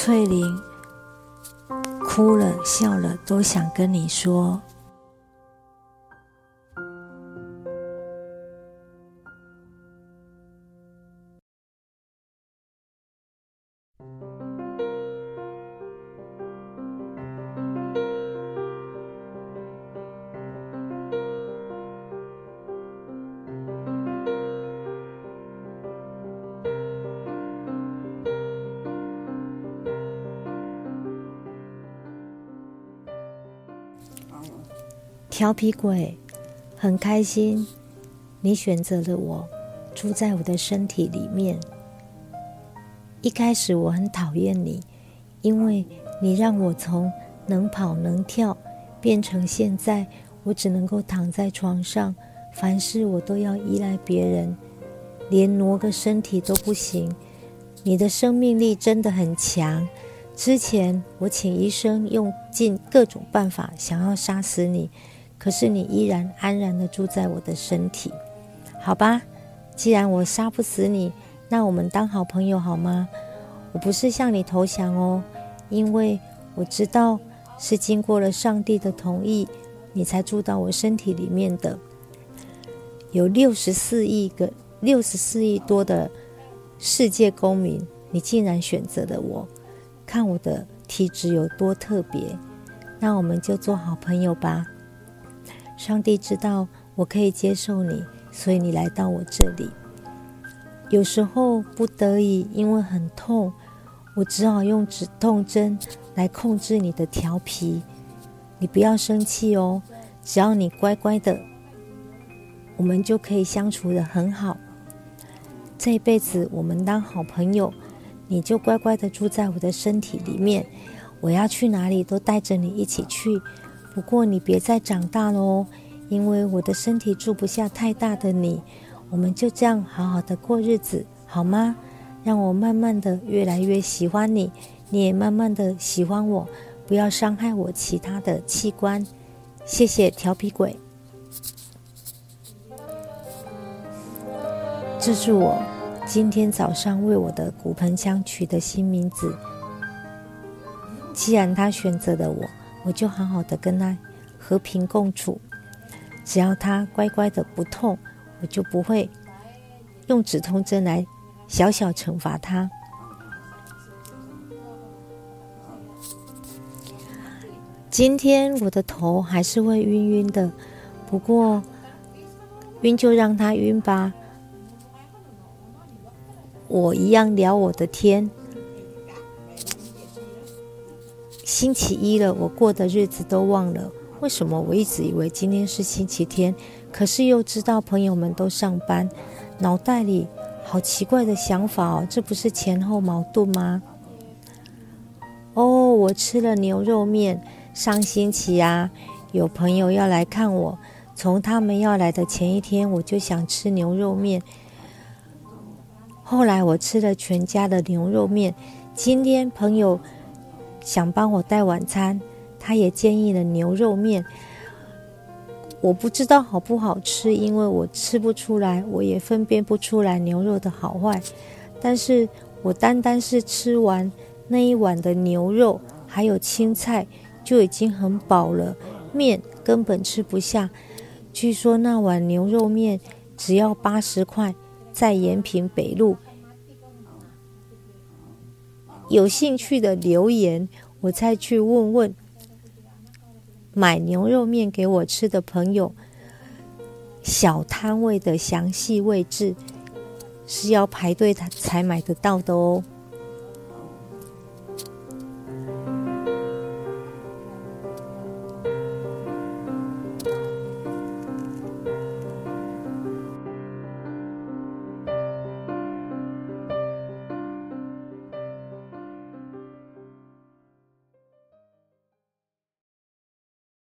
翠玲哭了笑了，都想跟你说。调皮鬼，很开心，你选择了我，住在我的身体里面。一开始我很讨厌你，因为你让我从能跑能跳，变成现在我只能够躺在床上，凡事我都要依赖别人，连挪个身体都不行。你的生命力真的很强。之前我请医生用尽各种办法，想要杀死你。可是你依然安然的住在我的身体，好吧？既然我杀不死你，那我们当好朋友好吗？我不是向你投降哦，因为我知道是经过了上帝的同意，你才住到我身体里面的。有六十四亿个、六十四亿多的世界公民，你竟然选择了我，看我的体质有多特别，那我们就做好朋友吧。上帝知道我可以接受你，所以你来到我这里。有时候不得已，因为很痛，我只好用止痛针来控制你的调皮。你不要生气哦，只要你乖乖的，我们就可以相处的很好。这一辈子我们当好朋友，你就乖乖的住在我的身体里面。我要去哪里都带着你一起去。不过你别再长大了哦，因为我的身体住不下太大的你。我们就这样好好的过日子，好吗？让我慢慢的越来越喜欢你，你也慢慢的喜欢我。不要伤害我其他的器官。谢谢调皮鬼。这是我今天早上为我的骨盆腔取的新名字。既然他选择了我。我就好好的跟他和平共处，只要他乖乖的不痛，我就不会用止痛针来小小惩罚他。今天我的头还是会晕晕的，不过晕就让他晕吧，我一样聊我的天。星期一了，我过的日子都忘了。为什么我一直以为今天是星期天？可是又知道朋友们都上班，脑袋里好奇怪的想法哦，这不是前后矛盾吗？哦，我吃了牛肉面。上星期啊，有朋友要来看我，从他们要来的前一天，我就想吃牛肉面。后来我吃了全家的牛肉面。今天朋友。想帮我带晚餐，他也建议了牛肉面。我不知道好不好吃，因为我吃不出来，我也分辨不出来牛肉的好坏。但是我单单是吃完那一碗的牛肉，还有青菜，就已经很饱了，面根本吃不下。据说那碗牛肉面只要八十块，在延平北路。有兴趣的留言，我再去问问买牛肉面给我吃的朋友，小摊位的详细位置是要排队才买得到的哦。